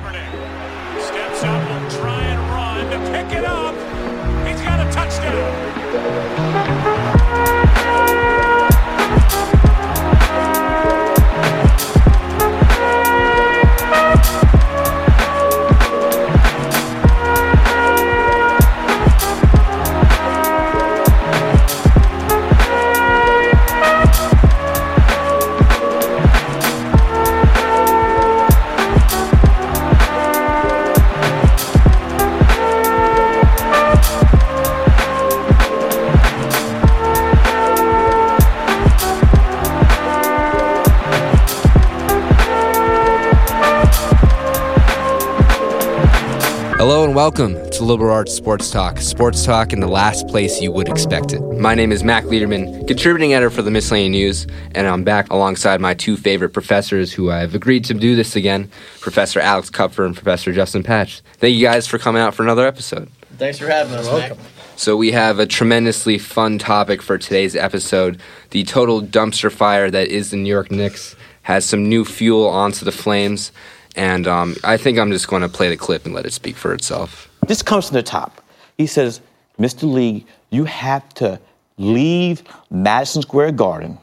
Kaepernick steps up, will try and run to pick it up. He's got a touchdown. And welcome to Liberal Arts Sports Talk. Sports Talk in the last place you would expect it. My name is Mac Liederman, contributing editor for the Miscellany News, and I'm back alongside my two favorite professors who I've agreed to do this again Professor Alex Kupfer and Professor Justin Patch. Thank you guys for coming out for another episode. Thanks for having us, Mac. So, we have a tremendously fun topic for today's episode. The total dumpster fire that is the New York Knicks has some new fuel onto the flames, and um, I think I'm just going to play the clip and let it speak for itself. This comes from the top. He says, Mr. Lee, you have to leave Madison Square Garden.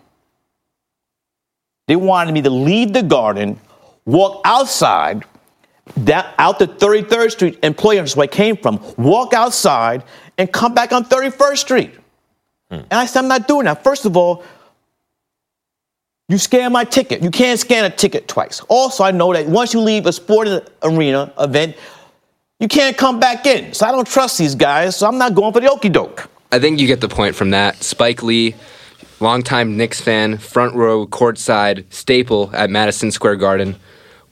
They wanted me to leave the garden, walk outside, down, out to 33rd Street, employers where I came from, walk outside, and come back on 31st Street. And I said, I'm not doing that. First of all, you scan my ticket. You can't scan a ticket twice. Also, I know that once you leave a sporting arena event, you can't come back in. So I don't trust these guys, so I'm not going for the okey doke. I think you get the point from that. Spike Lee, longtime Knicks fan, front row, courtside, staple at Madison Square Garden,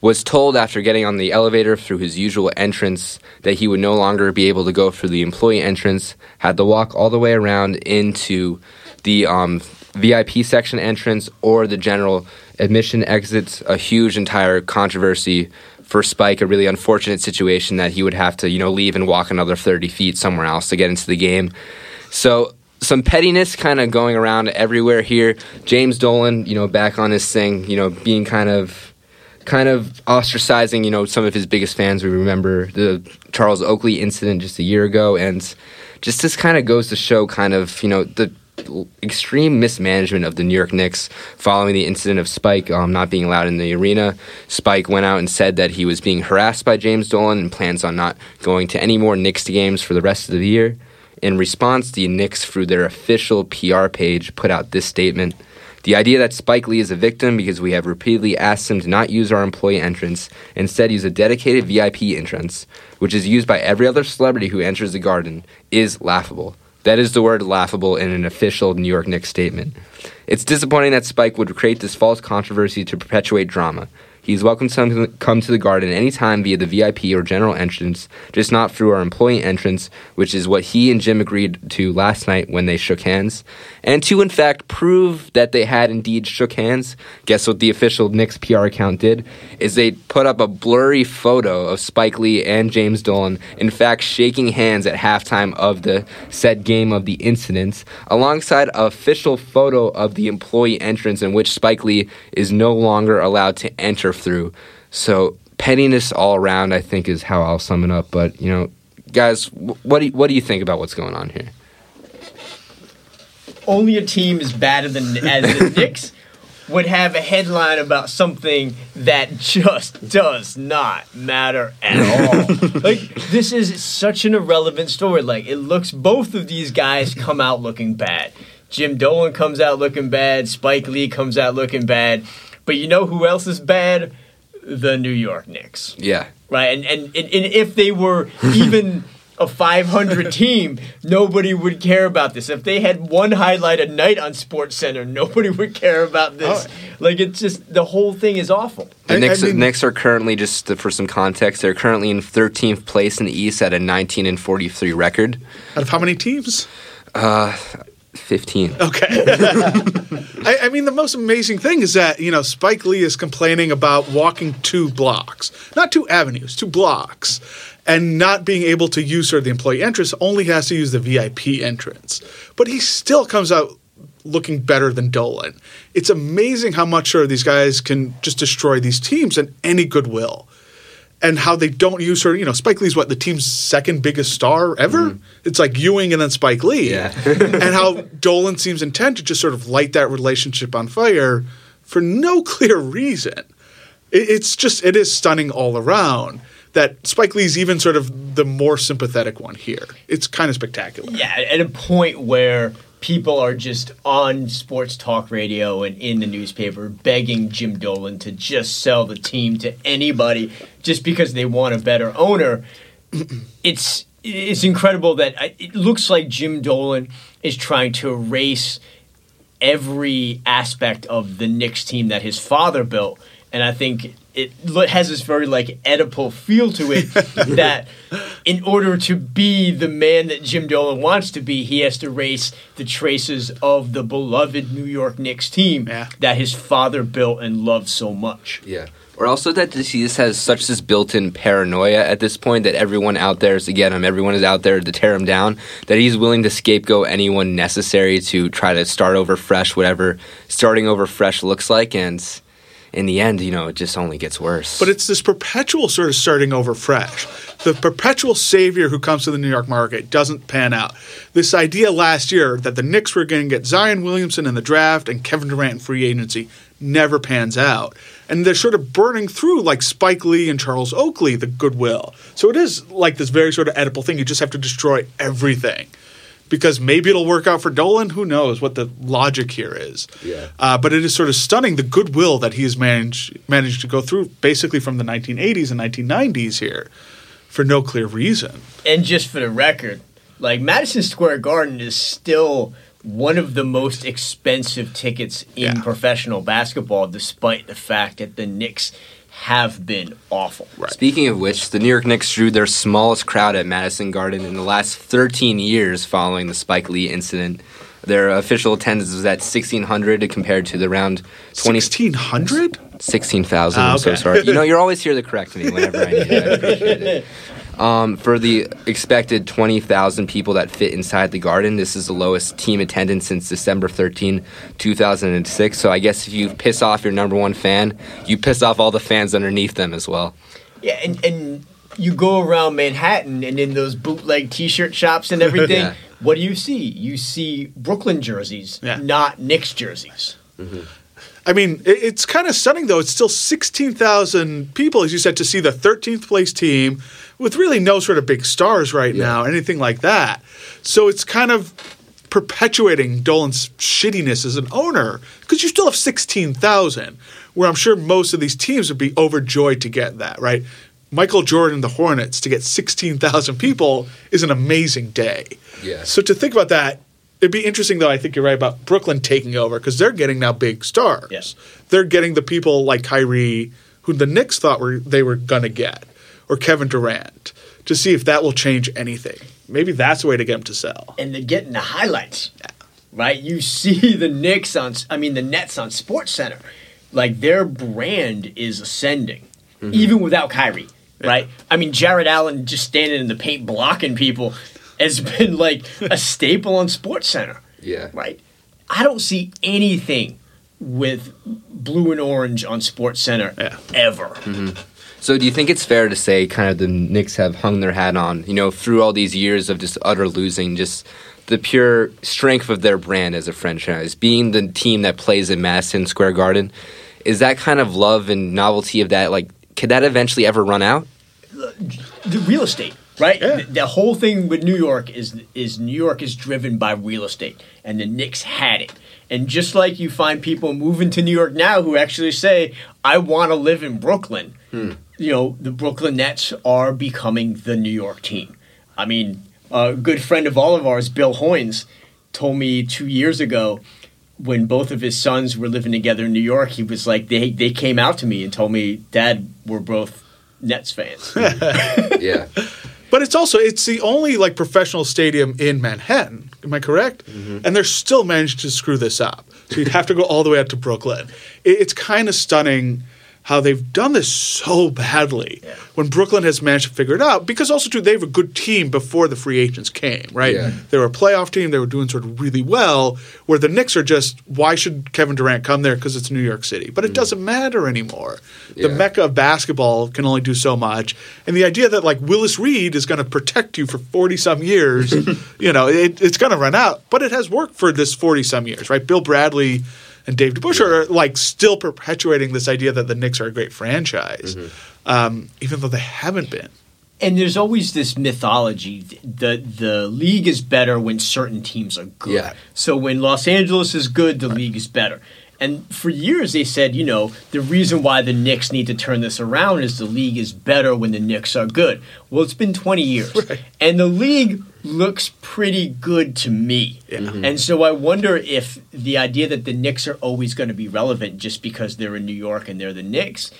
was told after getting on the elevator through his usual entrance that he would no longer be able to go through the employee entrance, had to walk all the way around into the um, VIP section entrance or the general admission exits. A huge entire controversy for Spike, a really unfortunate situation that he would have to, you know, leave and walk another 30 feet somewhere else to get into the game. So some pettiness kind of going around everywhere here. James Dolan, you know, back on his thing, you know, being kind of kind of ostracizing, you know, some of his biggest fans. We remember the Charles Oakley incident just a year ago and just this kind of goes to show kind of, you know, the extreme mismanagement of the New York Knicks following the incident of Spike um, not being allowed in the arena. Spike went out and said that he was being harassed by James Dolan and plans on not going to any more Knicks games for the rest of the year. In response, the Knicks, through their official PR page, put out this statement. The idea that Spike Lee is a victim because we have repeatedly asked him to not use our employee entrance, instead use a dedicated VIP entrance, which is used by every other celebrity who enters the garden, is laughable. That is the word laughable in an official New York Knicks statement. It's disappointing that Spike would create this false controversy to perpetuate drama. He is welcome to come to the garden anytime via the VIP or general entrance, just not through our employee entrance, which is what he and Jim agreed to last night when they shook hands. And to, in fact, prove that they had indeed shook hands, guess what the official Knicks PR account did? Is they put up a blurry photo of Spike Lee and James Dolan, in fact, shaking hands at halftime of the said game of the incident, alongside official photo of the employee entrance in which Spike Lee is no longer allowed to enter through. So pettiness all around, I think, is how I'll sum it up. But you know, guys, what do you, what do you think about what's going on here? Only a team as bad as the, as the Knicks would have a headline about something that just does not matter at all. like this is such an irrelevant story. Like it looks both of these guys come out looking bad. Jim Dolan comes out looking bad, Spike Lee comes out looking bad. But you know who else is bad? The New York Knicks. Yeah, right? And and, and, and if they were even a 500 team, nobody would care about this. If they had one highlight a night on Sports Center, nobody would care about oh. this. Like it's just the whole thing is awful. the I- I Knicks, mean- Knicks are currently just for some context. They're currently in 13th place in the East at a 19 and 43 record. Out of how many teams? Uh, 15. Okay. I, I mean, the most amazing thing is that, you know, Spike Lee is complaining about walking two blocks, not two avenues, two blocks, and not being able to use sort of the employee entrance, only has to use the VIP entrance. But he still comes out looking better than Dolan. It's amazing how much of these guys can just destroy these teams and any goodwill. And how they don't use her. You know, Spike Lee's what the team's second biggest star ever. Mm-hmm. It's like Ewing and then Spike Lee. Yeah. and how Dolan seems intent to just sort of light that relationship on fire for no clear reason. It, it's just it is stunning all around that Spike Lee's even sort of the more sympathetic one here. It's kind of spectacular. Yeah, at a point where people are just on sports talk radio and in the newspaper begging Jim Dolan to just sell the team to anybody just because they want a better owner. it's it's incredible that I- it looks like Jim Dolan is trying to erase every aspect of the Knicks team that his father built, and I think it has this very like Oedipal feel to it that in order to be the man that Jim Dolan wants to be, he has to erase the traces of the beloved New York Knicks team Yeah. that his father built and loved so much. Yeah. Or also that this- he just has such this built-in paranoia at this point that everyone out there is to get him, everyone is out there to tear him down, that he's willing to scapegoat anyone necessary to try to start over fresh, whatever starting over fresh looks like, and in the end, you know, it just only gets worse. But it's this perpetual sort of starting over fresh. The perpetual savior who comes to the New York market doesn't pan out. This idea last year that the Knicks were going to get Zion Williamson in the draft and Kevin Durant in free agency never pans out. And they're sort of burning through, like Spike Lee and Charles Oakley, the goodwill. So it is like this very sort of Oedipal thing. You just have to destroy everything because maybe it'll work out for Dolan. Who knows what the logic here is? Yeah. Uh, but it is sort of stunning the goodwill that he's managed managed to go through, basically from the 1980s and 1990s here, for no clear reason. And just for the record, like Madison Square Garden is still one of the most expensive tickets in Yeah. professional basketball, despite the fact that the Knicks have been awful. Speaking of which, the New York Knicks drew their smallest crowd at Madison Garden in the last 13 years following the Spike Lee incident. Their official attendance was at 1,600 compared to the round 20, 1600? 16,000. Ah, I'm so sorry. You know, you're always here to correct me whenever I need it. I appreciate it. Um, for the expected 20,000 people that fit inside the garden, this is the lowest team attendance since December 13, 2006. So I guess if you piss off your number one fan, you piss off all the fans underneath them as well. Yeah, and, and you go around Manhattan and in those bootleg T-shirt shops and everything. Yeah. What do you see? You see Brooklyn jerseys, Yeah. not Knicks jerseys. I mean, it- it's kind of stunning, though. It's still 16,000 people, as you said, to see the 13th place team with really no sort of big stars right now, anything like that. So it's kind of perpetuating Dolan's shittiness as an owner because you still have 16,000, where I'm sure most of these teams would be overjoyed to get that, right? Michael Jordan, the Hornets, to get 16,000 people is an amazing day. Yeah. So to think about that, it'd be interesting, though. I think you're right about Brooklyn taking over because they're getting now big stars. Yes. They're getting the people like Kyrie, who the Knicks thought were they were gonna get, or Kevin Durant, to see if that will change anything. Maybe that's a way to get them to sell. and they're getting the highlights. Right? You see the Knicks on, I mean, the Nets on Sports Center. Like their brand is ascending, mm-hmm. even without Kyrie. Right? I mean, Jarrett Allen just standing in the paint blocking people has been like a staple on Sports Center. Yeah. Right? I don't see anything with blue and orange on Sports Center Yeah. ever. Mm-hmm. So, do you think it's fair to say, kind of, the Knicks have hung their hat on, you know, through all these years of just utter losing, just the pure strength of their brand as a franchise, being the team that plays in Madison Square Garden? Is that kind of love and novelty of that, like, could that eventually ever run out? the real estate, right? Yeah. The, the whole thing with New York is is New York is driven by real estate, and the Knicks had it. And just like you find people moving to New York now who actually say, "I want to live in Brooklyn," hmm. you know, the Brooklyn Nets are becoming the New York team. I mean, a good friend of all of ours, Bill Hoynes, told me two years ago when both of his sons were living together in New York, he was like, they they came out to me and told me, Dad, we're both Nets fans. Yeah. But it's also it's the only like professional stadium in Manhattan. Am I correct? Mm-hmm. And they're still managed to screw this up. So you'd have to go all the way out to Brooklyn. It, it's kind of stunning how they've done this so badly when Brooklyn has managed to figure it out. Because also too, they have a good team before the free agents came, right? Yeah. They were a playoff team. They were doing sort of really well. Where the Knicks are just, why should Kevin Durant come there? Because it's New York City. But it mm. doesn't matter anymore. The mecca of basketball can only do so much. And the idea that like Willis Reed is going to protect you for 40 some years, you know, it, it's going to run out. But it has worked for this 40 some years, right? Bill Bradley and Dave DeBusschere are like still perpetuating this idea that the Knicks are a great franchise, um, even though they haven't been. And there's always this mythology. The the league is better when certain teams are good. Yeah. So when Los Angeles is good, the league is better. And for years they said, you know, the reason why the Knicks need to turn this around is the league is better when the Knicks are good. Well, it's been 20 years. And the league looks pretty good to me. Mm-hmm. And so I wonder if the idea that the Knicks are always going to be relevant just because they're in New York and they're the Knicks,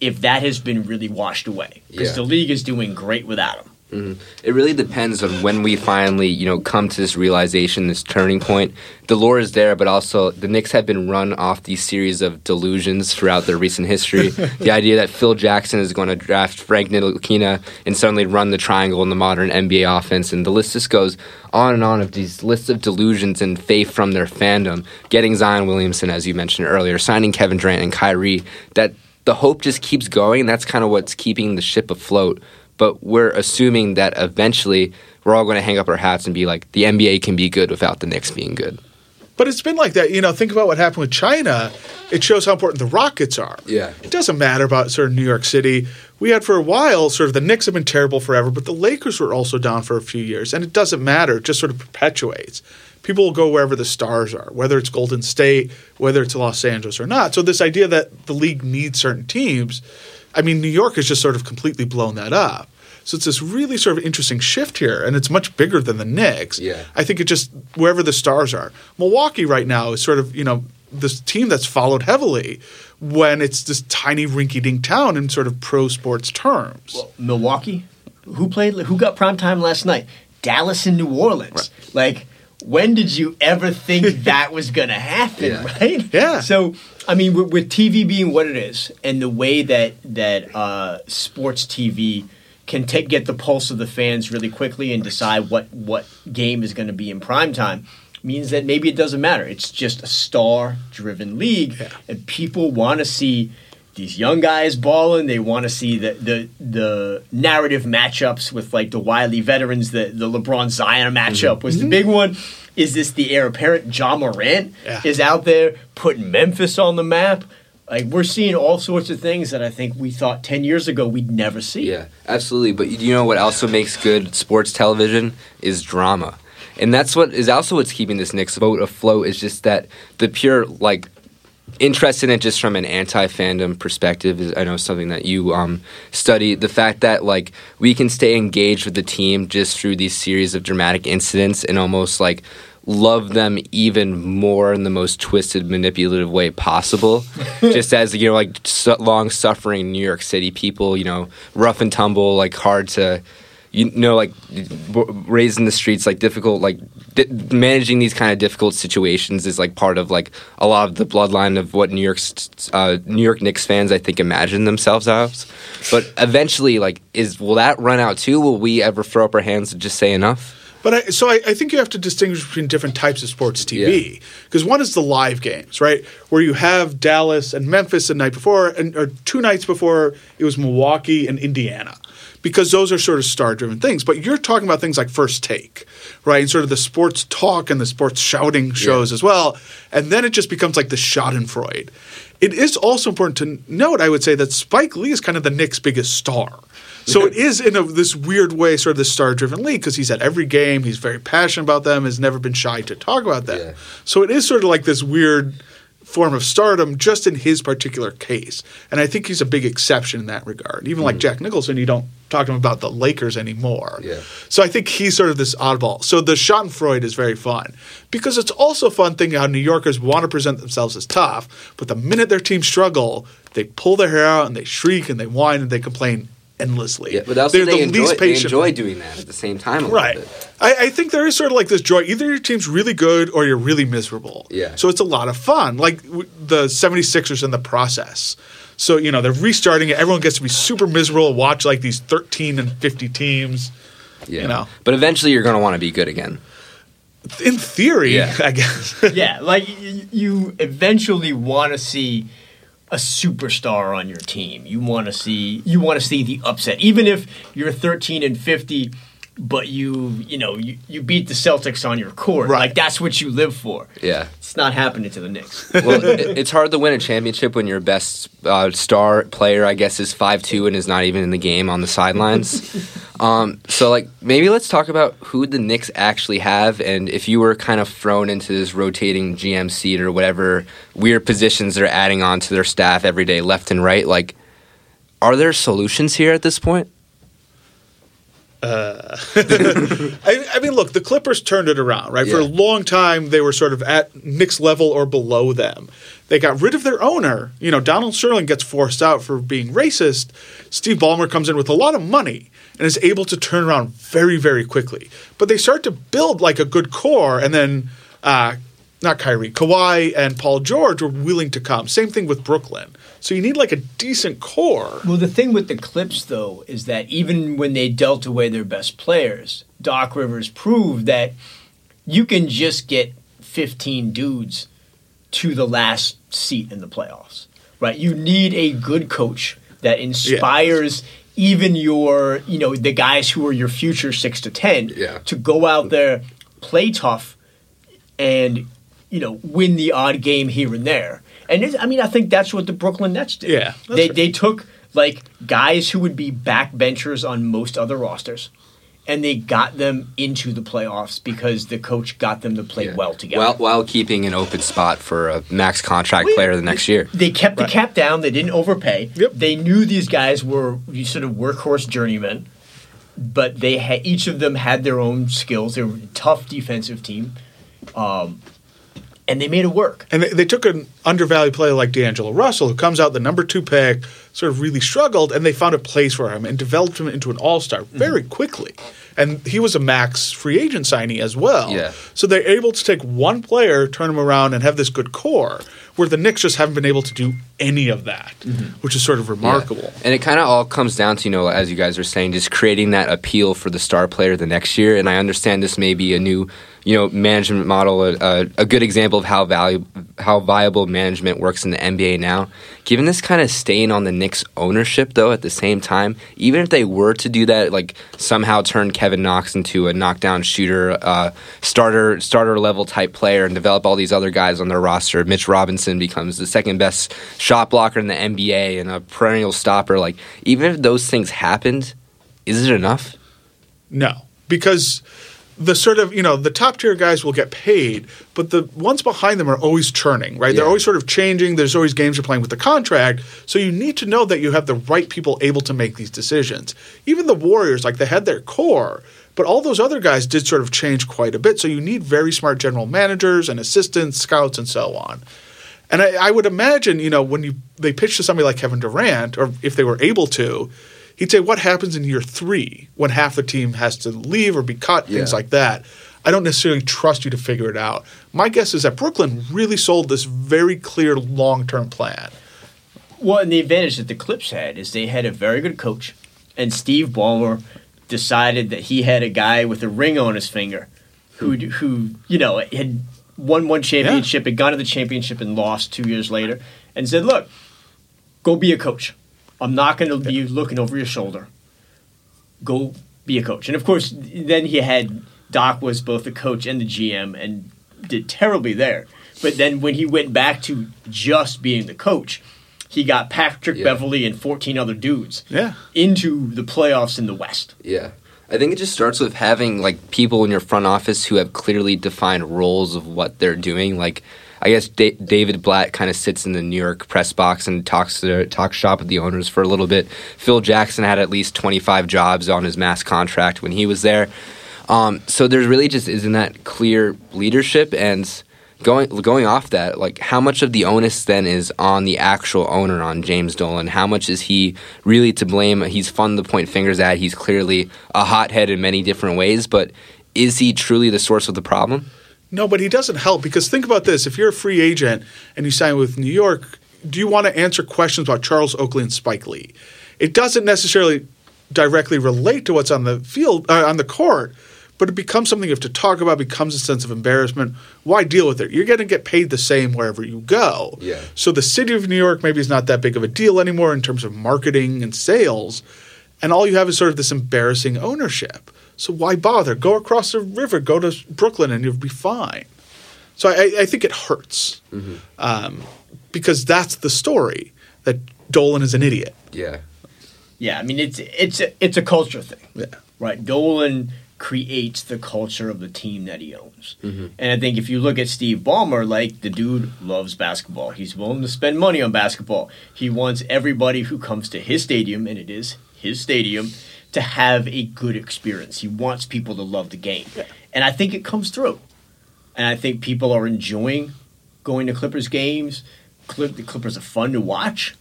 if that has been really washed away. Because Yeah. the league is doing great without them. Mm-hmm. It really depends on when we finally, you know, come to this realization, this turning point. The lore is there, but also the Knicks have been run off these series of delusions throughout their recent history. the idea that Phil Jackson is going to draft Frank Ntilikina and suddenly run the triangle in the modern NBA offense, and the list just goes on and on of these lists of delusions and faith from their fandom. Getting Zion Williamson, as you mentioned earlier, signing Kevin Durant and Kyrie. That the hope just keeps going. and That's kind of what's keeping the ship afloat but we're assuming that eventually we're all going to hang up our hats and be like, the NBA can be good without the Knicks being good. But it's been like that. You know, think about what happened with China. It shows how important the Rockets are. Yeah. It doesn't matter about sort of New York City. We had for a while sort of the Knicks have been terrible forever, but the Lakers were also down for a few years. And it doesn't matter. It just sort of perpetuates. People will go wherever the stars are, whether it's Golden State, whether it's Los Angeles or not. So this idea that the league needs certain teams, I mean, New York has just sort of completely blown that up. So it's this really sort of interesting shift here, and it's much bigger than the Knicks. Yeah. I think it just wherever the stars are. Milwaukee right now is sort of you know this team that's followed heavily when it's this tiny rinky-dink town in sort of pro sports terms. Well, Milwaukee, who played? Who got prime time last night? Dallas and New Orleans. Like, when did you ever think that was going to happen? Yeah. Right? Yeah. So, I mean, with, with TV being what it is, and the way that that uh, sports TV can take get the pulse of the fans really quickly and decide what what game is going to be in prime time. Means that maybe it doesn't matter. It's just a star-driven league, and people want to see these young guys balling. They want to see the, the the narrative matchups with like the wily veterans. The the LeBron Zion matchup was the big one. Is this the heir apparent? Ja Morant Yeah. is out there putting Memphis on the map. Like we're seeing all sorts of things that I think we thought ten years ago we'd never see. Yeah, absolutely. But you know what also makes good sports television is drama. And that's what is also what's keeping this Knicks vote afloat is just that the pure like interest in it just from an anti-fandom perspective is I know something that you um, study. The fact that like we can stay engaged with the team just through these series of dramatic incidents and almost like love them even more in the most twisted manipulative way possible. Just as you know like su- long suffering New York City people you know rough and tumble like hard to you know like raised in the streets like difficult like di- managing these kind of difficult situations is like part of like a lot of the bloodline of what New York's uh, New York Knicks fans I think imagine themselves as. But eventually like is will that run out too? Will we ever throw up our hands and just say enough? But I, so I, I think you have to distinguish between different types of sports TV because one is the live games, right, where you have Dallas and Memphis the night before, and or two nights before it was Milwaukee and Indiana, because those are sort of star-driven things. But you're talking about things like First Take, right, and sort of the sports talk and the sports shouting shows as well, and then it just becomes like the Schadenfreude. It is also important to note, I would say, that Spike Lee is kind of the Knicks' biggest star. So it is in a, this weird way, sort of this star-driven league because he's at every game. He's very passionate about them. Has never been shy to talk about them. Yeah. So it is sort of like this weird form of stardom, just in his particular case. And I think he's a big exception in that regard. Even like hmm. Jack Nicholson, you don't talk to him about the Lakers anymore. Yeah. So I think he's sort of this oddball. So the Schadenfreude is very fun because it's also fun thing how New Yorkers want to present themselves as tough, but the minute their team struggle, they pull their hair out and they shriek and they whine and they complain endlessly. yeah but also They're they the enjoy, least they patient. enjoy doing that at the same time a Right. bit. I, I think there is sort of like this joy. Either your team's really good or you're really miserable. Yeah. So it's a lot of fun. Like the 76ers in the process. So you know they're restarting it. Everyone gets to be super miserable. and Watch like these 13 and 50 teams. Yeah. You know. But eventually you're going to want to be good again. In theory, Yeah. I guess. yeah, like you eventually want to see a superstar on your team. You want to see you want to see the upset, even if you're 13 and 50, but you you know you, you beat the Celtics on your court. Right. Like that's what you live for. Yeah. It's not happening to the Knicks. well, it, it's hard to win a championship when your best uh, star player, I guess, is five two and is not even in the game on the sidelines. um, so, like, maybe let's talk about who the Knicks actually have, and if you were kind of thrown into this rotating GM seat or whatever weird positions they're adding on to their staff every day, left and right, like, are there solutions here at this point? I, I mean, look, the Clippers turned it around, right? For a long time, they were sort of at Knicks level or below them. They got rid of their owner. You know, Donald Sterling gets forced out for being racist. Steve Ballmer comes in with a lot of money and is able to turn around very, very quickly. But they start to build like a good core, and then uh, not Kyrie, Kawhi and Paul George were willing to come. Same thing with Brooklyn. So you need like a decent core. Well, the thing with the Clips, though, is that even when they dealt away their best players, Doc Rivers proved that you can just get 15 dudes to the last seat in the playoffs, right? You need a good coach that inspires even your, you know, the guys who are your future six to 10 Yeah. to go out there, play tough, and, you know, win the odd game here and there. And it's, I mean, I think that's what the Brooklyn Nets did. Yeah, they right. they took like guys who would be backbenchers on most other rosters, and they got them into the playoffs because the coach got them to play well together. While, while keeping an open spot for a max contract Well, player the next year. They kept Right. the cap down. They didn't overpay. Yep. They knew these guys were these sort of workhorse journeymen, but they had each of them had their own skills. They were a tough defensive team, um, and they made it work. And they, they took an undervalued player like D'Angelo Russell, who comes out the number two pick, sort of really struggled, and they found a place for him and developed him into an all star mm-hmm. very quickly. And he was a max free agent signee as well. Yeah. So they're able to take one player, turn him around, and have this good core, where the Knicks just haven't been able to do any of that, which is sort of remarkable. Yeah. And it kind of all comes down to, you know, as you guys are saying, just creating that appeal for the star player the next year. And I understand this may be a new, you know, management model, a, a, a good example of how valuable, how viable management works in the NBA now. Given this kind of stain on the Knicks ownership, though, at the same time, even if they were to do that, like somehow turn Kevin Knox into a knockdown shooter, uh, starter starter level type player, and develop all these other guys on their roster, Mitch Robinson becomes the second best shot blocker in the NBA and a perennial stopper. Like even if those things happened, is it enough? No, because the sort of you know the top tier guys will get paid, but the ones behind them are always churning, right? They're always sort of changing. There's always games you're playing with the contract, so you need to know that you have the right people able to make these decisions. Even the Warriors, like they had their core, but all those other guys did sort of change quite a bit. So you need very smart general managers and assistants, scouts, and so on. And I, I would imagine, you know, when you they pitch to somebody like Kevin Durant, or if they were able to, he'd say, "What happens in year three when half the team has to leave or be cut, things like that." I don't necessarily trust you to figure it out. My guess is that Brooklyn really sold this very clear long term plan. Well, and the advantage that the Clips had is they had a very good coach, and Steve Ballmer decided that he had a guy with a ring on his finger, who who you know had won one championship, had gone to the championship and lost two years later, and said, "Look, go be a coach. I'm not going to be looking over your shoulder. Go be a coach." And of course, then he had Doc was both the coach and the GM, and did terribly there. But then when he went back to just being the coach, he got Patrick Yeah. Beverley and 14 other dudes Yeah. into the playoffs in the West. Yeah. I think it just starts with having like people in your front office who have clearly defined roles of what they're doing. Like, I guess da- David Blatt kind of sits in the New York press box and talks to shop with the owners for a little bit. Phil Jackson had at least twenty five jobs on his mass contract when he was there. Um, so there really just isn't that clear leadership and going going off that, like how much of the onus then is on the actual owner, on James Dolan? How much is he really to blame? He's fun to point fingers at. He's clearly a hothead in many different ways, but is he truly the source of the problem? No, but he doesn't help because think about this: if you're a free agent and you sign with New York, do you want to answer questions about Charles Oakley and Spike Lee? It doesn't necessarily directly relate to what's on the field uh, on the court, but it becomes something you have to talk about. Becomes a sense of embarrassment. Why deal with it? You're going to get paid the same wherever you go. Yeah. So the city of New York maybe is not that big of a deal anymore in terms of marketing and sales, and all you have is sort of this embarrassing ownership. So why bother? Go across the river, go to Brooklyn, and you'll be fine. So I, I think it hurts um, because that's the story that Dolan is an idiot. Yeah. Yeah, I mean it's it's a, it's a culture thing. Yeah. Right. Dolan creates the culture of the team that he owns. Mm-hmm. And I think if you look at Steve Ballmer, like the dude loves basketball. He's willing to spend money on basketball. He wants everybody who comes to his stadium, and it is his stadium, to have a good experience. He wants people to love the game. And I think it comes through. And I think people are enjoying going to Clippers games. Clip, the Clippers are fun to watch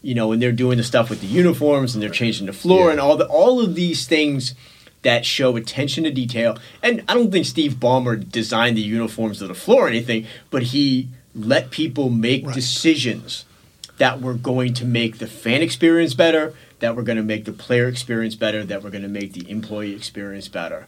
you know, and they're doing the stuff with the uniforms and they're changing the floor Yeah. and all the all of these things that show attention to detail. And I don't think Steve Ballmer designed the uniforms of the floor or anything, but he let people make decisions that were going to make the fan experience better, that were going to make the player experience better, that were going to make the employee experience better.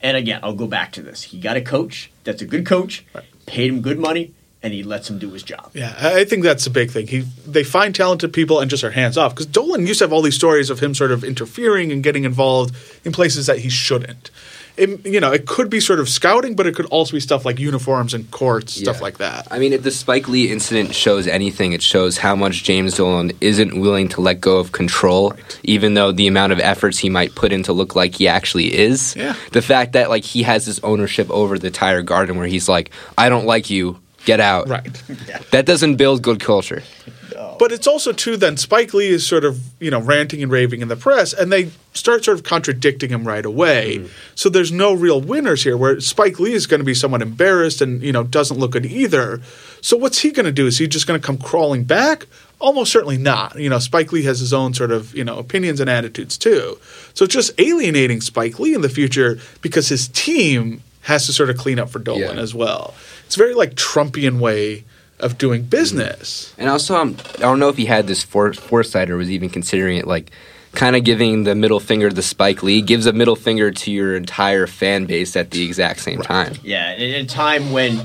And again, I'll go back to this. He got a coach that's a good coach, paid him good money, and he lets him do his job. Yeah, I I think that's a big thing. He they find talented people and just are hands off. Because Dolan used to have all these stories of him sort of interfering and getting involved in places that he shouldn't. It, you know, it could be sort of scouting, but it could also be stuff like uniforms and courts, stuff like that. I mean, if the Spike Lee incident shows anything, it shows how much James Dolan isn't willing to let go of control, even though the amount of efforts he might put in to look like he actually is. Yeah. The fact that like he has this ownership over the entire garden, where he's like, "I don't like you, get out." Right. That doesn't build good culture. But it's also too then Spike Lee is sort of, you know, ranting and raving in the press and they start sort of contradicting him right away. Mm-hmm. So there's no real winners here where Spike Lee is going to be somewhat embarrassed and, you know, doesn't look good either. So what's he going to do? Is he just going to come crawling back? Almost certainly not. You know, Spike Lee has his own sort of, you know, opinions and attitudes too. So it's just alienating Spike Lee in the future because his team has to sort of clean up for Dolan Yeah. as well. It's a very like Trumpian way of doing business. And also, um, I don't know if he had this fore- foresight or was even considering it, like kind of giving the middle finger to Spike Lee gives a middle finger to your entire fan base at the exact same time. Yeah, in a time when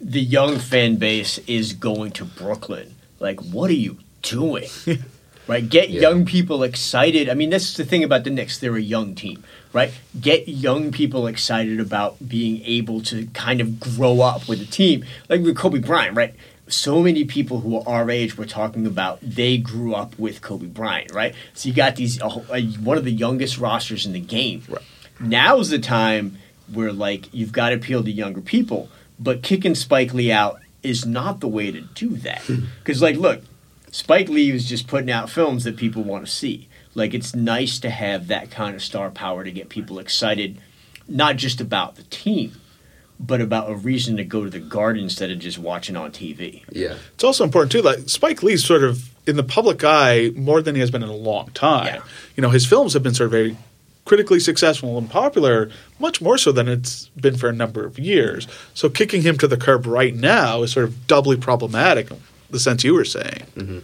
the young fan base is going to Brooklyn, like, what are you doing? right? Get Yeah. young people excited. I mean, that's the thing about the Knicks. They're a young team, right? Get young people excited about being able to kind of grow up with the team. Like with Kobe Bryant, right? So many people who are our age were talking about they grew up with Kobe Bryant, right? So you got these uh, uh, one of the youngest rosters in the game. Right. Now's the time where like you've got to appeal to younger people, but kicking Spike Lee out is not the way to do that. Because like, look, Spike Lee was just putting out films that people want to see. Like it's nice to have that kind of star power to get people excited, not just about the team, but about a reason to go to the garden instead of just watching on TV. Yeah. It's also important too. Like Spike Lee's sort of in the public eye more than he has been in a long time. Yeah. You know, his films have been sort of very critically successful and popular, much more so than it's been for a number of years. So kicking him to the curb right now is sort of doubly problematic. in The sense you were saying. Mm-hmm.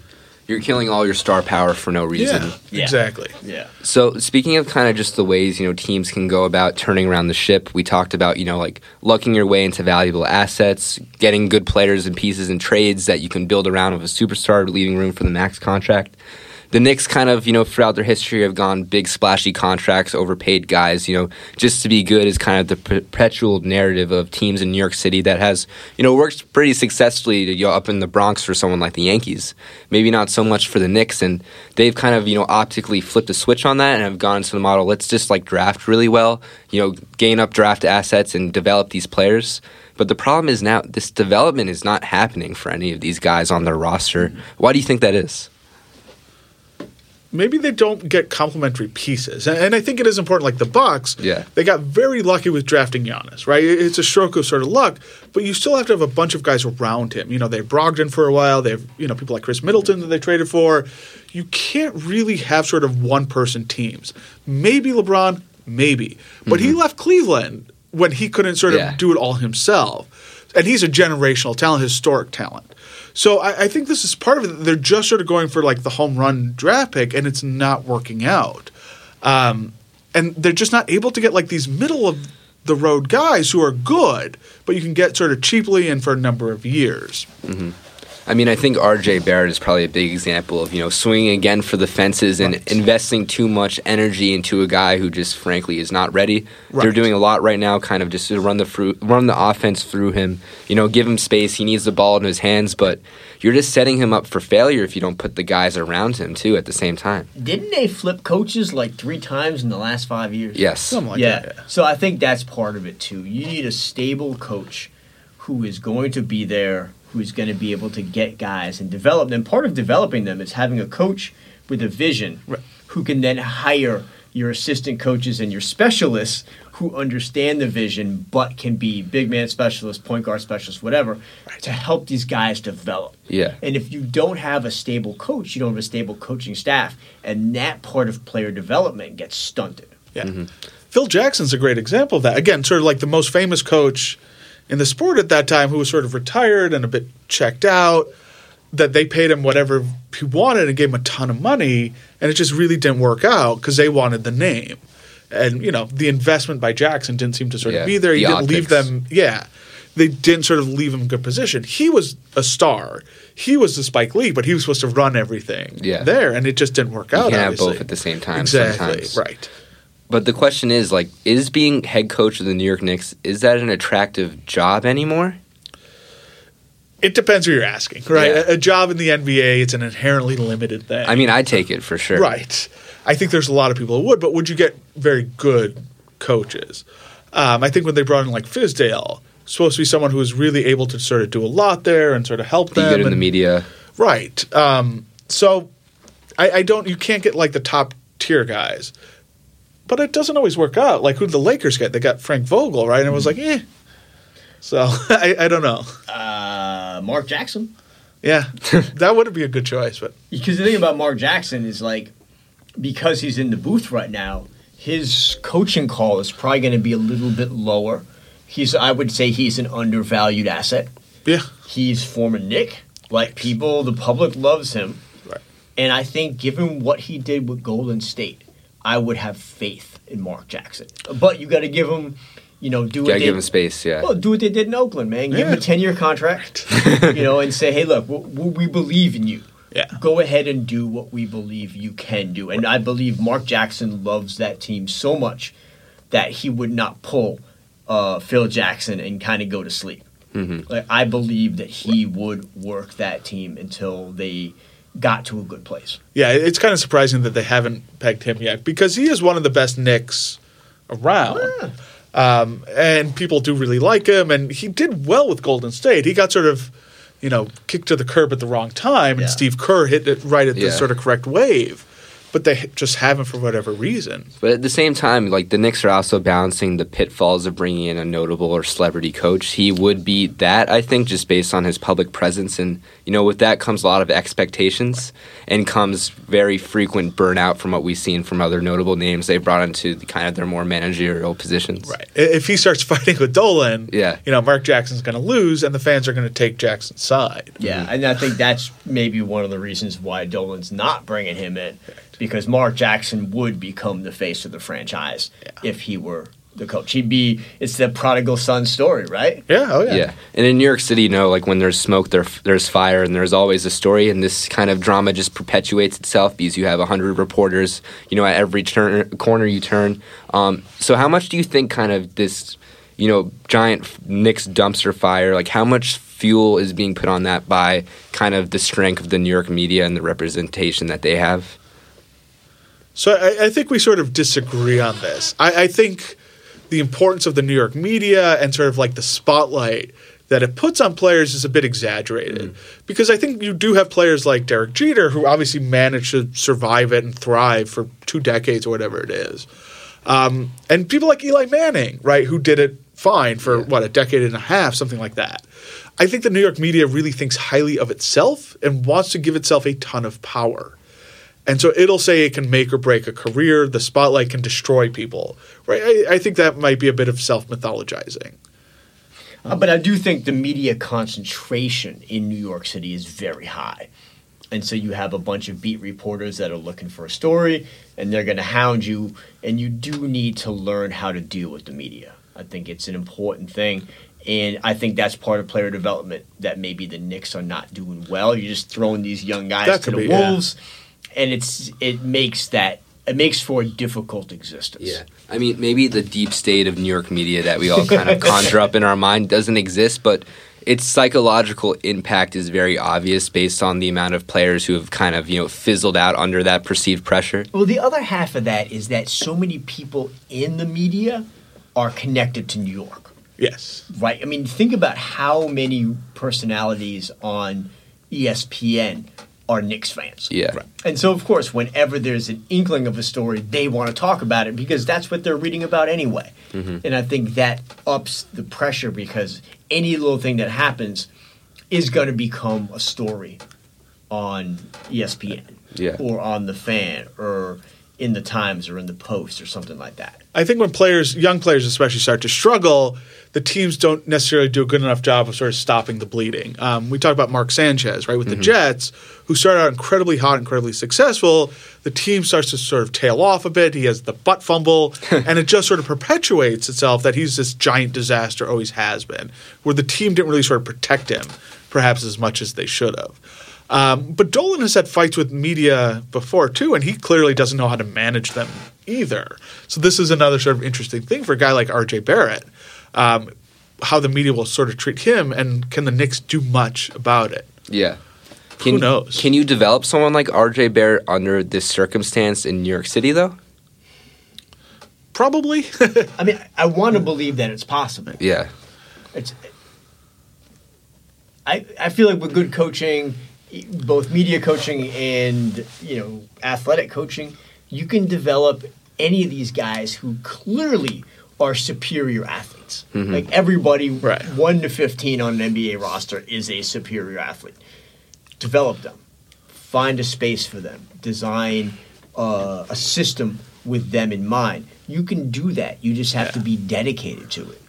You're killing all your star power for no reason. Yeah. exactly. Yeah. So speaking of kind of just the ways you know teams can go about turning around the ship, we talked about you know like lucking your way into valuable assets, getting good players and pieces and trades that you can build around with a superstar, leaving room for the max contract. The Knicks kind of you know throughout their history have gone big splashy contracts, overpaid guys. You know just to be good is kind of the perpetual narrative of teams in New York City that has you know worked pretty successfully you know, up in the Bronx for someone like the Yankees. Maybe not so much for the Knicks, and they've kind of you know optically flipped a switch on that and have gone to the model. Let's just like draft really well, you know, gain up draft assets and develop these players. But the problem is now this development is not happening for any of these guys on their roster. Why do you think that is? Maybe they don't get complementary pieces. And, and I think it is important, like the Bucks. Yeah. They got very lucky with drafting Giannis, right? It's a stroke of sort of luck, but you still have to have a bunch of guys around him. You know, they have Brogdon for a while. They have, you know, people like Khris Middleton that they traded for. You can't really have sort of one person teams. Maybe LeBron, maybe. But he mm-hmm. left Cleveland when he couldn't sort of Yeah. do it all himself. And he's a generational talent, historic talent. So I, I think this is part of it. They're just sort of going for like the home run draft pick, and it's not working out. Um, and they're just not able to get like these middle of the road guys who are good, but you can get sort of cheaply and for a number of years. I mean, I think R.J. Barrett is probably a big example of you know swinging again for the fences and Right. investing too much energy into a guy who just frankly is not ready. They're doing a lot right now, kind of just to run the fruit, run the offense through him. You know, give him space. He needs the ball in his hands, but you're just setting him up for failure if you don't put the guys around him too at the same time. Didn't they flip coaches like three times in the last five years? Yes. Something like yeah. that. So I think that's part of it too. You need a stable coach who is going to be there, who is going to be able to get guys and develop them. Part of developing them is having a coach with a vision Right. who can then hire your assistant coaches and your specialists who understand the vision but can be big man specialists, point guard specialists, whatever, to help these guys develop. Yeah. And if you don't have a stable coach, you don't have a stable coaching staff, and that part of player development gets stunted. Yeah. Mm-hmm. Phil Jackson's a great example of that. Again, sort of like the most famous coach in the sport at that time who was sort of retired and a bit checked out, that they paid him whatever he wanted and gave him a ton of money, and it just really didn't work out because they wanted the name. And, you know, the investment by Jackson didn't seem to sort Yeah, of be there. He the didn't leave them, yeah. They didn't sort of leave him in good position. He was a star. He was the Spike Lee, but he was supposed to run everything Yeah. there, and it just didn't work You out. have both at the same time Exactly. sometimes. Right. But the question is, like, is being head coach of the New York Knicks is that an attractive job anymore? It depends who you're asking, right? Yeah. A, a job in the NBA, it's an inherently limited thing. I mean, I take it for sure. right. I think there's a lot of people who would, but would you get very good coaches? Um, I think when they brought in like Fizdale, supposed to be someone who was really able to sort of do a lot there and sort of help Be them. good in the media. Right. Um, so I, I don't. You can't get like the top tier guys, but it doesn't always work out. Like who did the Lakers get? They got Frank Vogel, right? And it was like, eh. So I, I don't know. Uh, Mark Jackson. Yeah, that would be a good choice, but Because the thing about Mark Jackson is like, because he's in the booth right now, his coaching call is probably going to be a little bit lower. He's, I would say, he's an undervalued asset. yeah, He's former Knick. Like people, the public loves him. Right. And I think, given what he did with Golden State, I would have faith in Mark Jackson. But you got to give him, you know, do what Gotta they, give him space, yeah. Well, do what they did in Oakland, man. Give him a ten-year contract, you know, and say, "Hey, look, we, we believe in you. Yeah. Go ahead and do what we believe you can do." And I believe Mark Jackson loves that team so much that he would not pull uh, Phil Jackson and kind of go to sleep. Mm-hmm. Like I believe that he would work that team until they got to a good place. yeah. It's kind of surprising that they haven't pegged him yet because he is one of the best Knicks around. Um, and people do really like him, and he did well with Golden State. He got sort of, you know, kicked to the curb at the wrong time, Yeah. and Steve Kerr hit it right at the sort of correct wave. But they just haven't for whatever reason. But at the same time, like the Knicks are also balancing the pitfalls of bringing in a notable or celebrity coach. He would be that, I think, just based on his public presence, and you know, with that comes a lot of expectations, and comes very frequent burnout from what we've seen from other notable names they've brought into the, kind of their more managerial positions. Right. If he starts fighting with Dolan, Yeah. you know, Mark Jackson's going to lose, and the fans are going to take Jackson's side. Yeah, and I think that's maybe one of the reasons why Dolan's not bringing him in, because Mark Jackson would become the face of the franchise if he were the coach. He'd be it's the prodigal son story, right? Yeah. Oh yeah. Yeah, and in New York City, you know, like when there's smoke, there there's fire, and there's always a story, and this kind of drama just perpetuates itself because you have hundred reporters, you know, at every turn corner you turn. Um, so, how much do you think kind of this, you know, giant Knicks dumpster fire, like how much fuel is being put on that by kind of the strength of the New York media and the representation that they have? So I, I think we sort of disagree on this. I, I think the importance of the New York media and sort of like the spotlight that it puts on players is a bit exaggerated. Because I think you do have players like Derek Jeter who obviously managed to survive it and thrive for two decades or whatever it is. Um, and people like Eli Manning, right, who did it fine for what, a decade and a half, something like that. I think the New York media really thinks highly of itself and wants to give itself a ton of power. And so it'll say it can make or break a career. The spotlight can destroy people. Right? I, I think that might be a bit of self mythologizing. Uh, but I do think the media concentration in New York City is very high. And so you have a bunch of beat reporters that are looking for a story and they're going to hound you. And you do need to learn how to deal with the media. I think it's an important thing. And I think that's part of player development that maybe the Knicks are not doing well. You're just throwing these young guys That to the be, yeah. Wolves, and it's it makes that it makes for a difficult existence. Yeah. I mean, maybe the deep state of New York media that we all kind of conjure up in our mind doesn't exist, but its psychological impact is very obvious based on the amount of players who have kind of, you know, fizzled out under that perceived pressure. Well, the other half of that is that so many people in the media are connected to New York, Yes. right? I mean, think about how many personalities on ESPN are Knicks fans. Yeah. And so, of course, whenever there's an inkling of a story, they want to talk about it because that's what they're reading about anyway. Mm-hmm. And I think that ups the pressure because any little thing that happens is going to become a story on ESPN Yeah. or on the fan or in the Times or in the Post or something like that. I think when players, young players especially, start to struggle, the teams don't necessarily do a good enough job of sort of stopping the bleeding. Um, we talked about Mark Sanchez, right, with the Jets, who started out incredibly hot, incredibly successful. The team starts to sort of tail off a bit. He has the butt fumble, and it just sort of perpetuates itself that he's this giant disaster, always has been, where the team didn't really sort of protect him, perhaps as much as they should have. Um, but Dolan has had fights with media before too, and he clearly doesn't know how to manage them either. So this is another sort of interesting thing for a guy like R.J. Barrett, um, how the media will sort of treat him, and can the Knicks do much about it? Yeah. Can, knows? Can you develop someone like RJ Barrett under this circumstance in New York City, though? Probably. I mean, I want to believe that it's possible. Yeah. It's, I, I feel like with good coaching, both media coaching and you know athletic coaching, you can develop any of these guys who clearly are superior athletes. Like everybody, Right. one to fifteen on an NBA roster is a superior athlete. Develop them, find a space for them, design uh, a system with them in mind. You can do that. You just have to be dedicated to it.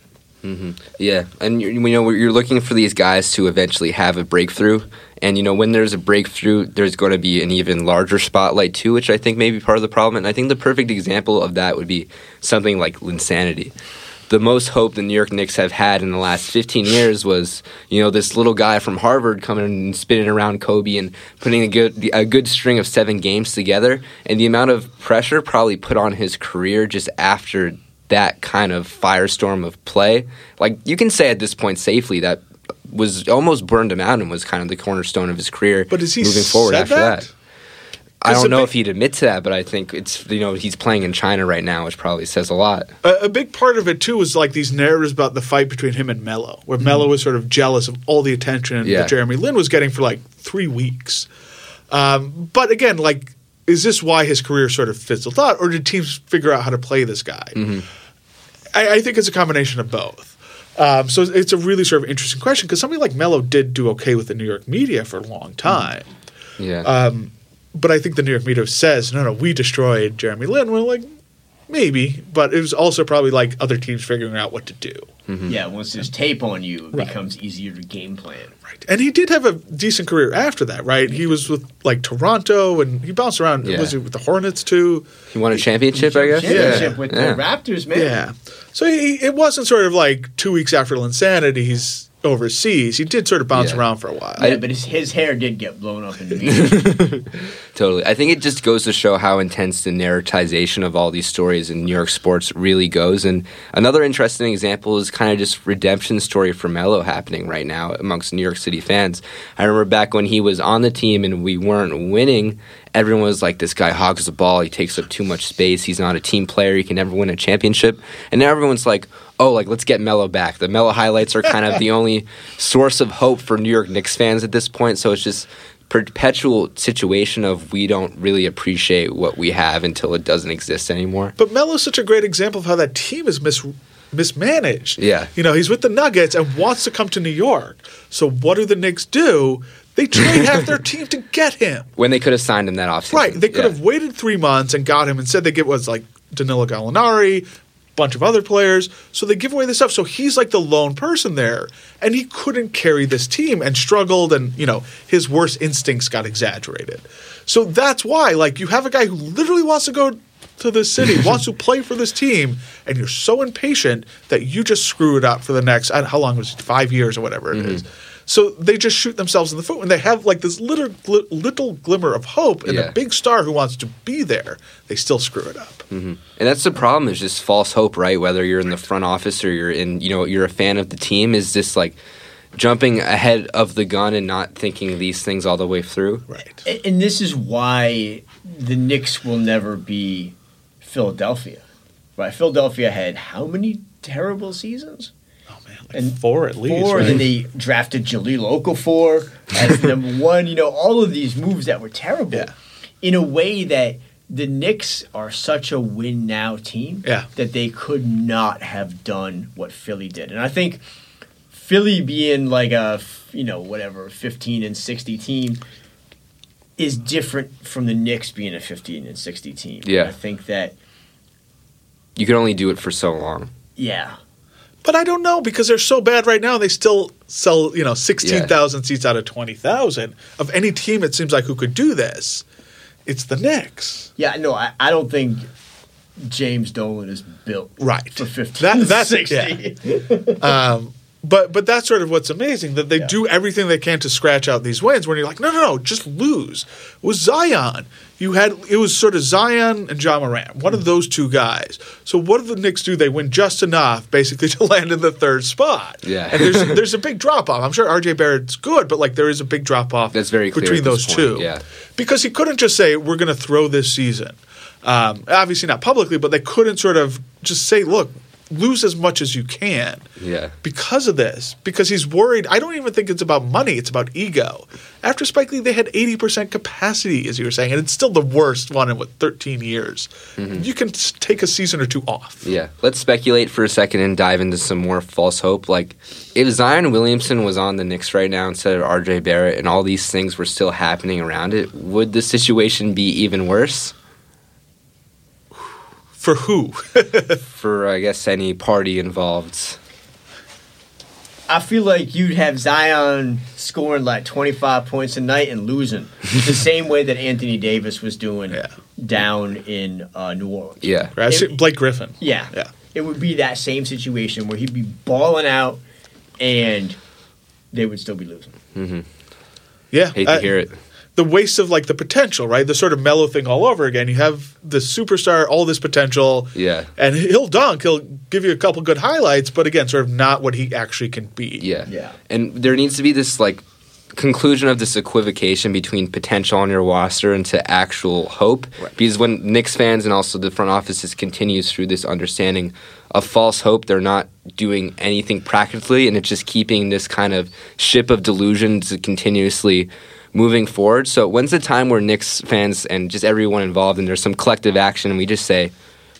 Yeah, and you you know you're looking for these guys to eventually have a breakthrough, and you know when there's a breakthrough, there's going to be an even larger spotlight too, which I think may be part of the problem. And I think the perfect example of that would be something like Linsanity. The most hope the New York Knicks have had in the last 15 years was, you know, this little guy from Harvard coming and spinning around Kobe and putting a good a good string of seven games together, and the amount of pressure probably put on his career just after that kind of firestorm of play. Like you can say at this point safely that was almost burned him out and was kind of the cornerstone of his career. But is he moving forward after that? that? I don't know big- if he'd admit to that, but I think it's you know he's playing in China right now, which probably says a lot. a, a big part of it too was like these narratives about the fight between him and Melo, where Melo was sort of jealous of all the attention Yeah. that Jeremy Lin was getting for like three weeks. Um, but again, like, is this why his career sort of fizzled out, or did teams figure out how to play this guy? I, I think it's a combination of both. Um, so it's a really sort of interesting question because somebody like Melo did do okay with the New York media for a long time. Yeah. Um, but I think the New York media says, no, no, we destroyed Jeremy Lin. We're like, maybe, but it was also probably like other teams figuring out what to do. Mm-hmm. Yeah, once there's tape on you, it Right. becomes easier to game plan. Right. And he did have a decent career after that, right? He was with like Toronto and he bounced around. Yeah. Was he with the Hornets too? he won a championship, I guess. Championship Yeah. with Yeah. the Raptors, man. Yeah. So he, it wasn't sort of like two weeks after Linsanity, he's overseas. He did sort of bounce Yeah. around for a while. Yeah, but his, his hair did get blown up in the media. Totally. I think it just goes to show how intense the narratization of all these stories in New York sports really goes. And another interesting example is kind of just redemption story for Melo happening right now amongst New York City fans. I remember back when he was on the team and we weren't winning, everyone was like, this guy hogs the ball. He takes up too much space. He's not a team player. He can never win a championship. And now everyone's like, oh, like let's get Melo back. The Melo highlights are kind of the only source of hope for New York Knicks fans at this point. So it's just perpetual situation of we don't really appreciate what we have until it doesn't exist anymore. But Melo's such a great example of how that team is mis- mismanaged. Yeah. You know, he's with the Nuggets and wants to come to New York. So what do the Knicks do? They trade half their team to get him. When they could have signed him that offseason. Right. They could Yeah. have waited three months and got him. Instead, they get was like Danilo Gallinari, bunch of other players. So they give away this stuff. So he's like the lone person there, and he couldn't carry this team and struggled, and you know his worst instincts got exaggerated. So that's why, like, you have a guy who literally wants to go to this city, wants to play for this team, and you're so impatient that you just screw it up for the next how long was it, five years or whatever it mm-hmm. is. So they just shoot themselves in the foot when they have like this little gl- little glimmer of hope and Yeah. a big star who wants to be there. They still screw it up. Mm-hmm. And that's the problem is just false hope, right? Whether you're in the front office or you're in, you know, you're a fan of the team, is just like jumping ahead of the gun and not thinking these things all the way through. Right. A- And this is why the Knicks will never be Philadelphia. Right? Philadelphia had how many terrible seasons? Man, like And four at least. Four, right? and then they drafted Jahlil Okafor as number one. You know, all of these moves that were terrible Yeah. in a way that the Knicks are such a win now team Yeah. that they could not have done what Philly did. And I think Philly being like a, you know, whatever, 15 and 60 team is different from the Knicks being a 15 and 60 team. Yeah. I think that, You can only do it for so long. yeah. But I don't know because they're so bad right now. They still sell, you know, sixteen thousand seats out of twenty thousand. Of any team, it seems like who could do this, it's the Knicks. Yeah, no, I, I don't think James Dolan is built Right. for 15 That- and that's- 60. Um, But but that's sort of what's amazing that they do everything they can to scratch out these wins. When you're like, no, no, no, just lose. It was Zion. You had it was sort of Zion and Ja Morant, one of those two guys. So what do the Knicks do? They win just enough, basically, to land in the third spot. Yeah. and there's there's a big drop off. I'm sure R.J. Barrett's good, but like there is a big drop off. That's very between those point, two. yeah. because he couldn't just say we're going to throw this season. Um, obviously not publicly, but they couldn't sort of just say, look, lose as much as you can Yeah. because of this, because he's worried. I don't even think it's about money; it's about ego. After Spike Lee, they had eighty percent capacity, as you were saying, and it's still the worst one in what thirteen years. Mm-hmm. You can take a season or two off. Yeah. Let's speculate for a second and dive into some more false hope. Like, if Zion Williamson was on the Knicks right now instead of RJ Barrett and all these things were still happening around it, would the situation be even worse For who? for, I guess, any party involved? I feel like you'd have Zion scoring like 25 points a night and losing the same way that Anthony Davis was doing Yeah. down in uh, New Orleans. Yeah. Right, I Blake Griffin. Yeah. Yeah. It would be that same situation where he'd be balling out and they would still be losing. Yeah, Hate to uh, hear it. The waste of like the potential, right? The sort of Melo thing all over again. You have the superstar, all this potential. Yeah. and he'll dunk. He'll give you a couple good highlights, but again, sort of not what he actually can be. Yeah. Yeah. And there needs to be this like conclusion of this equivocation between potential on your roster and to actual hope. Because when Knicks fans and also the front offices continues through this understanding of false hope, they're not doing anything practically and it's just keeping this kind of ship of delusions continuously moving forward. So when's the time where Knicks fans and just everyone involved and there's some collective action and we just say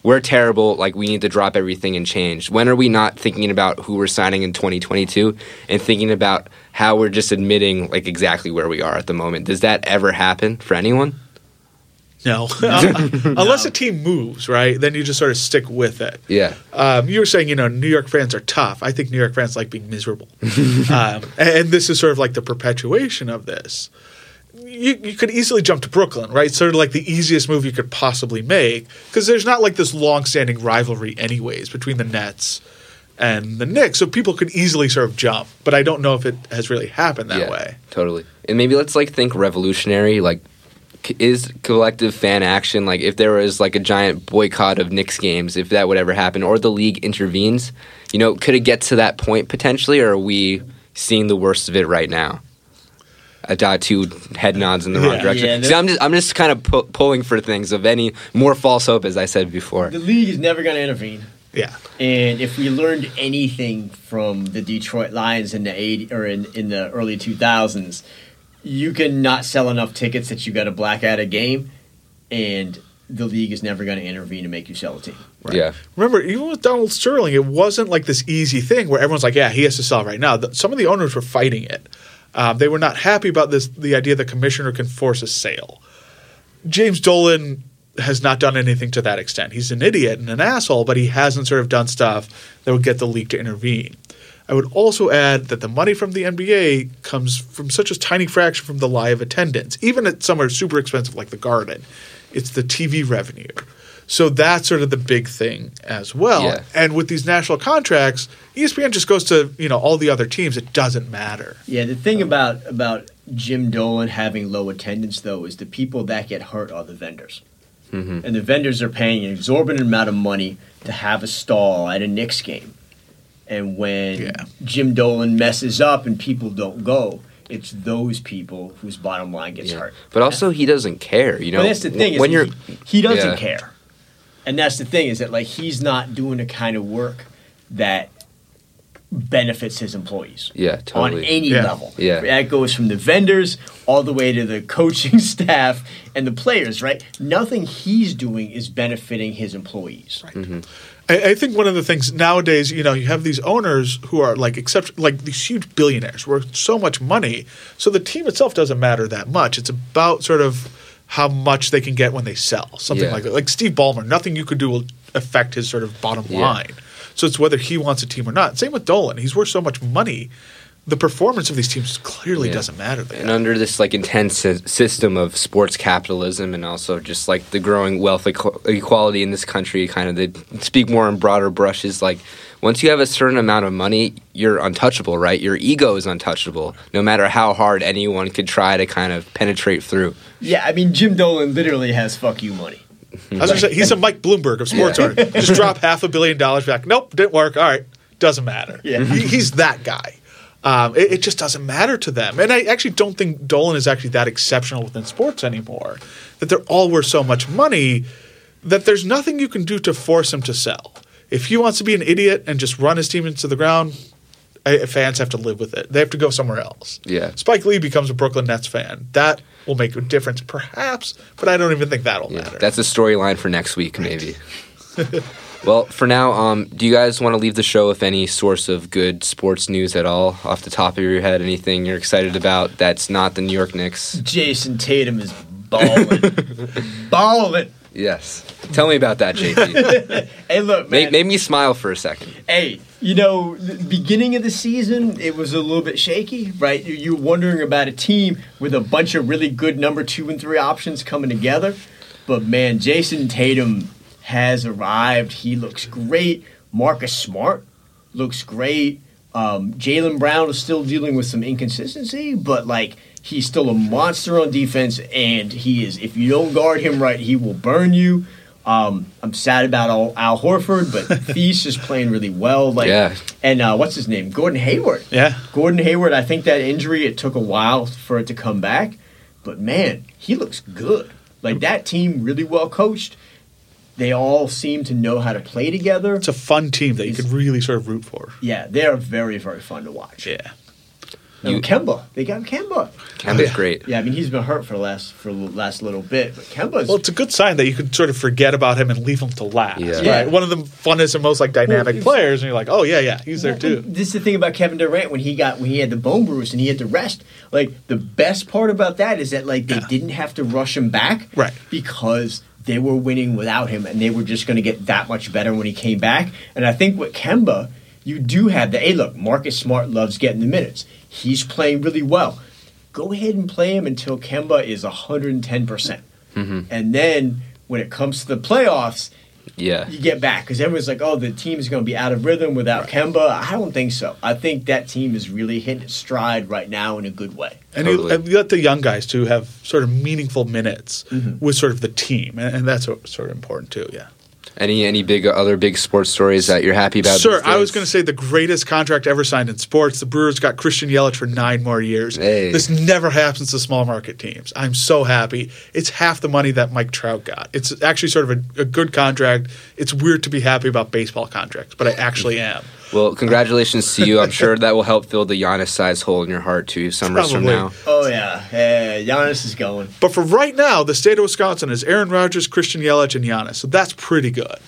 we're terrible. Like we need to drop everything and change. When are we not thinking about who we're signing in 2022 and thinking about how we're just admitting like exactly where we are at the moment? Does that ever happen for anyone? No, unless a team moves, right? Then you just sort of stick with it. Yeah. Um, you were saying, you know, New York fans are tough. I think New York fans like being miserable, um, and, and this is sort of like the perpetuation of this. You, you could easily jump to Brooklyn, right? Sort of like the easiest move you could possibly make because there's not like this long-standing rivalry, anyways, between the Nets and the Knicks. So people could easily sort of jump, but I don't know if it has really happened that yeah, way. Totally. And maybe let's like think revolutionary. Like, is collective fan action like if there was like a giant boycott of Knicks games, if that would ever happen, or the league intervenes? You know, could it get to that point potentially, or are we seeing the worst of it right now? I got two head nods in the wrong Yeah. direction. Yeah, See, I'm just I'm just kind of pu- pulling for things of any more false hope, as I said before. The league is never going to intervene. Yeah. And if we learned anything from the Detroit Lions in the 80 or in, in the early 2000s, you can not sell enough tickets that you got to black out a game, and the league is never going to intervene to make you sell a team. Yeah, Remember, even with Donald Sterling, it wasn't like this easy thing where everyone's like, "Yeah, he has to sell right now." The- Some of the owners were fighting it. Um, they were not happy about this. The idea that the commissioner can force a sale. James Dolan has not done anything to that extent. He's an idiot and an asshole, but he hasn't sort of done stuff that would get the league to intervene. I would also add that the money from the NBA comes from such a tiny fraction from the live attendance, even at somewhere super expensive like the Garden. It's the TV revenue. So that's sort of the big thing as well. Yeah. And with these national contracts, ESPN just goes to you know all the other teams. It doesn't matter. Yeah, the thing about about Jim Dolan having low attendance though is the people that get hurt are the vendors, Mm-hmm. and the vendors are paying an exorbitant amount of money to have a stall at a Knicks game, and when Yeah. Jim Dolan messes up and people don't go, it's those people whose bottom line gets Yeah. hurt. But also, he doesn't care. You know, But that's the thing is when you're he, he doesn't Yeah. care, and that's the thing is that like he's not doing the kind of work that benefits his employees yeah, totally. on any Yeah. level. Yeah. That goes from the vendors all the way to the coaching staff and the players, right? Nothing he's doing is benefiting his employees. Mm-hmm. I, I think one of the things nowadays, you know, you have these owners who are like except like these huge billionaires worth so much money, so the team itself doesn't matter that much. It's about sort of how much they can get when they sell something Yeah. like that. Like Steve Ballmer, nothing you could do will affect his sort of bottom Yeah. line. So it's whether he wants a team or not. Same with Dolan. He's worth so much money. The performance of these teams clearly Yeah. doesn't matter. And under this like intense system of sports capitalism and also just like the growing wealth equ- equality in this country kind of they speak more in broader brushes like once you have a certain amount of money you're untouchable right your ego is untouchable no matter how hard anyone could try to kind of penetrate through Yeah, I mean Jim Dolan literally has fuck you money. I was gonna say he's a Mike Bloomberg of sports art. Just drop half a billion dollars back. Nope, didn't work. All right, doesn't matter. Yeah. He- he's that guy. Um, it, it just doesn't matter to them. And I actually don't think Dolan is actually that exceptional within sports anymore. That they're all worth so much money that there's nothing you can do to force him to sell. If he wants to be an idiot and just run his team into the ground, fans have to live with it. They have to go somewhere else. Yeah. Spike Lee becomes a Brooklyn Nets fan. That will make a difference, perhaps, but I don't even think that'll yeah matter. that's a storyline for next week maybe well for now um, do you guys want to leave the show with any source of good sports news at all off the top of your head anything you're excited about that's not the new york knicks Jayson Tatum is balling. balling. Yes. Tell me about that, JP. Hey look, man. Make, made me smile for a second. Hey, you know, beginning of the season, it was a little bit shaky, right? You- You're wondering about a team with a bunch of really good number two and three options coming together. But man, Jayson Tatum has arrived. He looks great. Marcus Smart looks great. Um, Jaylen Brown is still dealing with some inconsistency, but like he's still a monster on defense, and he is. If you don't guard him right, he will burn you. Um, I'm sad about Al, Al Horford, but Theis is playing really well. Like, Yeah. and uh, what's his name? Gordon Hayward. Yeah. Gordon Hayward. I think that injury it took a while for it to come back, but man, he looks good. Like that team, really well coached. They all seem to know how to play together. It's a fun team that you could really sort of root for. Yeah, they are very, very fun to watch. Yeah. And You- Kemba, they got Kemba. Kemba's great. Yeah, I mean he's been hurt for the last for the last little bit, but Kemba's Well, it's a good sign that you can sort of forget about him and leave him to last. Yeah. Yeah. Right? One of the funnest and most like dynamic Well, players, and you're like, oh yeah, yeah, he's there too. This is the thing about Kevin Durant when he got when he had the bone bruise and he had to rest. Like the best part about that is that like they Yeah. didn't have to rush him back, Right. Because they were winning without him, and they were just going to get that much better when he came back. And I think with Kemba, you do have the hey, look, Marcus Smart loves getting the minutes. He's playing really well. Go ahead and play him until Kemba is 110 percent, and then when it comes to the playoffs, Yeah. you get back because everyone's like, "Oh, the team is going to be out of rhythm without Kemba." I don't think so. I think that team is really hitting its stride right now in a good way. And, you, Totally. and you let the young guys too have sort of meaningful minutes Mm-hmm. with sort of the team, and, and that's sort sort of important too. Yeah. Any any big other big sports stories that you're happy about? Sure, these I was going to say the greatest contract ever signed in sports. The Brewers got Christian Yelich for nine more years. Hey. This never happens to small market teams. I'm so happy. It's half the money that Mike Trout got. It's actually sort of a, a good contract. It's weird to be happy about baseball contracts, but I actually am. Well, congratulations to you. I'm sure that will help fill the Giannis size hole in your heart too. Summers from now. Oh yeah, yeah. Giannis is going. But for right now, the state of Wisconsin is Aaron Rodgers, Christian Yelich, and Giannis. So that's pretty good.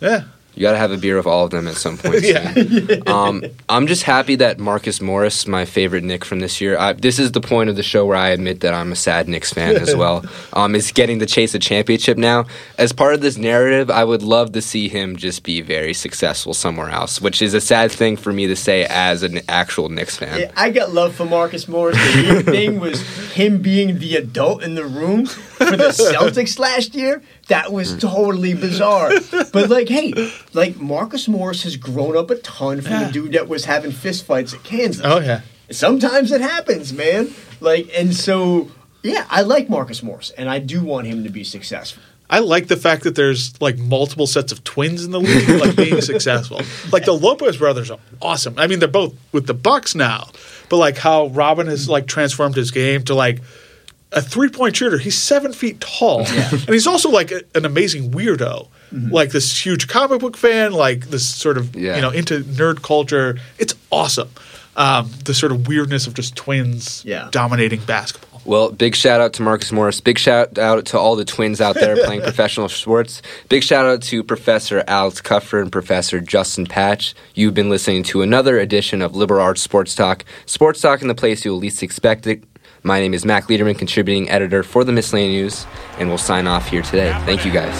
Yeah. You got to have a beer with all of them at some point. Yeah. soon. um, I'm just happy that Marcus Morris, my favorite Knick from this year, I, this is the point of the show where I admit that I'm a sad Knicks fan as well. Um, is getting to chase a championship now. As part of this narrative, I would love to see him just be very successful somewhere else, which is a sad thing for me to say as an actual Knicks fan. Yeah, I got love for Marcus Morris. The weird thing was him being the adult in the room for the Celtics last year. That was hmm. totally bizarre. But like, hey, like Marcus Morris has grown up a ton from Yeah. the dude that was having fistfights at Kansas. Oh yeah. Sometimes it happens, man. Like, and so yeah, I like Marcus Morris, and I do want him to be successful. I like the fact that there's like multiple sets of twins in the league, like being successful. Like the Lopez brothers are awesome. I mean, they're both with the Bucks now, but like how Robin has like transformed his game to like a three point shooter. He's seven feet tall, and he's also like a- an amazing weirdo. Like this huge comic book fan, like this sort of Yeah. you know into nerd culture. It's awesome. Um, the sort of weirdness of just twins Yeah. dominating basketball. Well, big shout out to Marcus Morris. Big shout out to all the twins out there playing professional sports. Big shout out to Professor Alex Cuffer and Professor Justin Patch. You've been listening to another edition of Liberal Arts Sports Talk. Sports Talk in the place you'll least expect it. My name is Mac Liederman, contributing editor for the Miscellaneous and we'll sign off here today. Thank you guys.